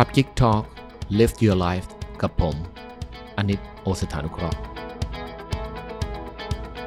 Club Geek Talk Live Your Life กับผม อนิตโอสถานุเคราะห์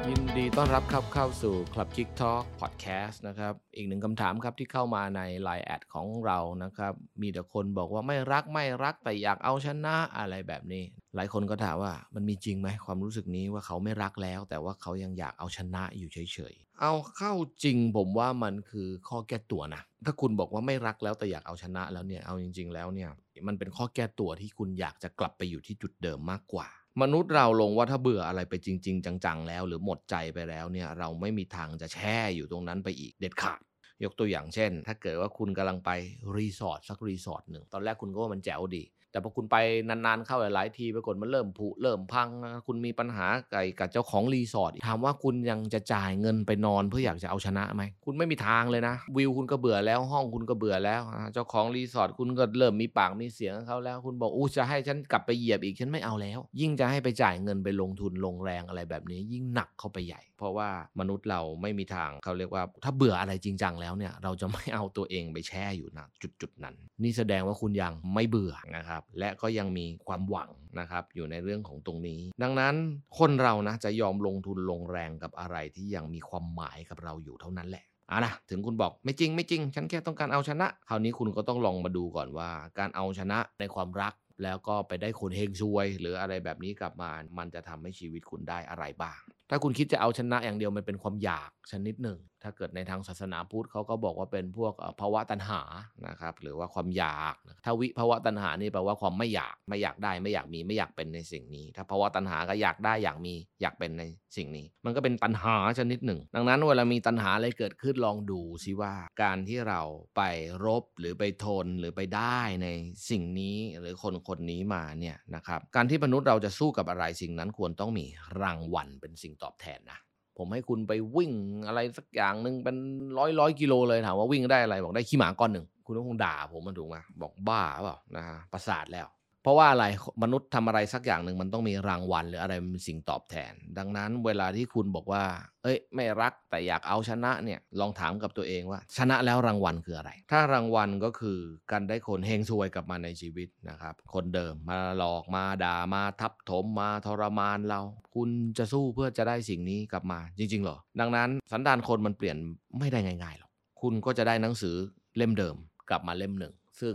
ยินดีต้อนรับครับเข้าสู่ Club Geek Talk Podcast นะครับ อีกหนึ่งคำถามครับที่เข้ามาใน Line แอดของเรานะครับ มีแต่คนบอกว่าไม่รักไม่รักแต่อยากเอาชนะอะไรแบบนี้ หลายคนก็ถามว่ามันมีจริงไหมความรู้สึกนี้ว่าเขาไม่รักแล้ว แต่ว่าเขายังอยากเอาชนะอยู่เฉยๆ เอาเข้าจริงผมว่ามันคือข้อแก้ตัวนะ ถ้าคุณบอกว่าไม่รักแล้วแต่อยากเอาชนะแล้วเนี่ยเอาจริง ๆ แล้วเนี่ยมันเป็นข้อแก้ตัวที่คุณอยากจะกลับไปอยู่ที่จุดเดิมมากกว่า มนุษย์เราลงว่าถ้าเบื่ออะไรไปจริง ๆ จังๆ แล้ว หรือหมดใจไปแล้วเนี่ยเราไม่มีทางจะแช่อยู่ตรงนั้นไปอีกเด็ดขาดยกตัวอย่างเช่น ถ้าเกิดว่าคุณกำลังไปรีสอร์ทสักรีสอร์ทหนึ่งตอนแรกคุณก็ว่ามันแจ๋วดี แต่พอคุณไปนานๆเข้าหลายๆทีปรากฏมันเริ่มผุเริ่มพัง คุณมีปัญหาไก่กับเจ้าของรีสอร์ทถามว่าคุณยังจะจ่ายเงินไปนอนเพื่ออยากจะเอาชนะไหมคุณไม่มีทางเลยนะ วิวคุณก็เบื่อแล้วห้องคุณก็เบื่อแล้ว เจ้าของรีสอร์ทคุณก็เริ่มมีปากมีเสียงเขาแล้ว คุณบอกอู้จะให้ฉันกลับไปเหยียบอีกฉันไม่เอาแล้ว ยิ่งจะให้ไปจ่ายเงินไปลงทุนลงแรงอะไรแบบนี้ ยิ่งหนักเข้าไปใหญ่ เพราะว่ามนุษย์เราไม่มีทางเขาเรียกว่า ถ้าเบื่ออะไรจริงจังแล้วเนี่ยเราจะไม่เอาตัวเองไปแช่อยู่นะจุดจุดๆนั้น นี่แสดงว่าคุณยังไม่เบื่อนะครับและก็ยังมีความหวังนะครับอยู่ในเรื่องของตรงนี้ ดังนั้นคนเรานะจะยอมลงทุนลงแรงกับอะไรที่ยังมีความหมายกับเราอยู่เท่านั้นแหละอะนะถึงคุณบอกไม่จริงไม่จริง ฉันแค่ต้องการเอาชนะ คราวนี้คุณก็ต้องลองมาดูก่อนว่า การเอาชนะในความรักแล้วก็ไปได้คนเฮงซวย หรืออะไรแบบนี้กลับมา มันจะทำให้ชีวิตคุณได้อะไรบ้าง ถ้าคุณคิดจะเอาชนะอย่างเดียวมันเป็นความอยากชนิดหนึ่ง ถ้าเกิดในทางศาสนาพุทธเขาก็บอกว่าเป็นพวกภาวะตัณหานะครับหรือว่าความอยากถ้าวิภาวะตัณหานี่แปลว่าความไม่อยากไม่อยากได้ไม่อยากมีไม่อยากเป็นในสิ่งนี้ ถ้าภาวะตัณหาก็อยากได้อยากมีอยากเป็นในสิ่งนี้ มันก็เป็นตัณหาชนิดหนึ่ง ดังนั้นเวลามีตัณหาอะไรเกิดขึ้นลองดูซิว่าการที่เราไปรบหรือไปทนหรือไปได้ในสิ่งนี้หรือคนคนนี้มาเนี่ยนะครับการที่มนุษย์เราจะสู้กับอะไรสิ่งนั้นควรต้องมีรางวัลเป็นสิ่งตอบแทนนะผมให้คุณไปวิ่งอะไรสักอย่างหนึ่งเป็นร้อยร้อยกิโลเลยถามว่าวิ่งได้อะไรบอกได้ขี้หมาก้อนหนึ่งคุณก็คงด่าผมมันถูกไหมบอกบ้าเปล่านะฮะประสาทแล้ว เพราะว่าอะไรมนุษย์ทำอะไรสักอย่างหนึ่งมันต้องมีรางวัลหรืออะไรเป็นสิ่งตอบแทน ดังนั้นเวลาที่คุณบอกว่า เอ้ย ไม่รักแต่อยากเอาชนะเนี่ยลองถามกับตัวเองว่า ชนะแล้วรางวัลคืออะไร ถ้ารางวัลก็คือการได้คนเฮงซวยกลับมาในชีวิตนะครับคนเดิมมาหลอกมาด่ามาทับถมมาทรมานเรา คุณจะสู้เพื่อจะได้สิ่งนี้กลับมาจริง ๆ เหรอ ดังนั้นสันดานคนมันเปลี่ยนไม่ได้ง่ายๆหรอกคุณก็จะได้หนังสือเล่มเดิมกลับมาเล่มหนึ่งซึ่ง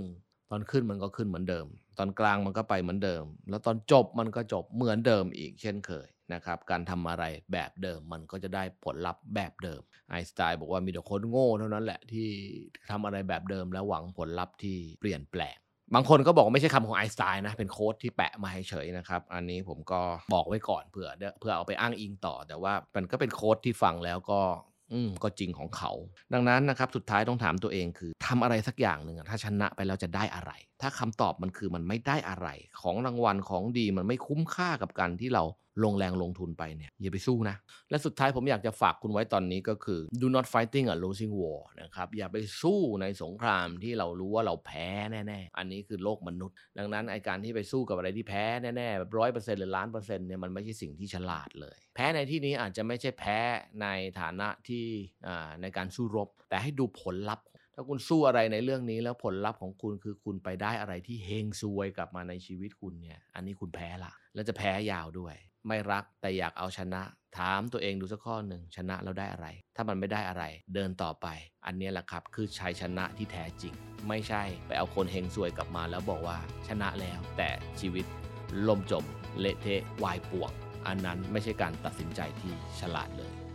ตอนขึ้นมันก็ขึ้นเหมือนเดิม ตอนกลางมันก็ไปเหมือนเดิม แล้วตอนจบมันก็จบเหมือนเดิมอีกเช่นเคยนะครับ การทำอะไรแบบเดิมมันก็จะได้ผลลัพธ์แบบเดิม ไอสไตน์บอกว่ามีแต่คนโง่เท่านั้นแหละที่ทำอะไรแบบเดิมแล้วหวังผลลัพธ์ที่เปลี่ยนแปลงบางคนก็บอกว่าไม่ใช่คำของไอสไตน์นะ เป็นโค้ดที่แปะมาให้เฉยนะครับ อันนี้ผมก็บอกไว้ก่อนเผื่อเพื่อเอาไปอ้างอิงต่อ แต่ว่ามันก็เป็นโค้ดที่ฟังแล้วก็ อืมก็จริงของเขา ดังนั้นนะครับสุดท้ายต้องถามตัวเองคือทำอะไรสักอย่างหนึ่งถ้าชนะไปแล้วจะได้อะไร ถ้าคำตอบมันคือมันไม่ได้อะไร ของรางวัลของดีมันไม่คุ้มค่ากับการที่เรา ลงแรงลงทุนไปเนี่ยอย่าไปสู้นะ และสุดท้ายผมอยากจะฝากคุณไว้ตอนนี้ก็คือ do not fighting a losing war นะครับอย่าไปสู้ในสงครามที่เรารู้ว่าเราแพ้แน่ๆ อันนี้คือโลกมนุษย์ ดังนั้นไอการที่ไปสู้กับอะไรที่แพ้แน่ๆแบบร้อยเปอร์เซ็นต์หรือล้านเปอร์เซ็นต์เนี่ยมันไม่ใช่สิ่งที่ฉลาดเลย แพ้ในที่นี้อาจจะไม่ใช่แพ้ในฐานะที่อ่าในการสู้รบ แต่ให้ดูผลลัพธ์ถ้าคุณสู้อะไรในเรื่องนี้แล้วผลลัพธ์ของคุณคือคุณไปได้อะไรที่เฮงซวยกลับมาในชีวิตคุณเนี่ย อันนี้คุณแพ้ละ แล้วจะแพ้ยาวด้วย ไม่รักแต่อยากเอาชนะ ถามตัวเองดูสักข้อหนึ่งชนะแล้วได้อะไร ถ้ามันไม่ได้อะไร เดินต่อไป อันนี้แหละครับคือชัยชนะที่แท้จริง ไม่ใช่ไปเอาคนเฮงซวยกลับมาแล้วบอกว่าชนะแล้ว แต่ชีวิตล่มจม เละเทะวายป่วง อันนั้นไม่ใช่การตัดสินใจที่ฉลาดเลย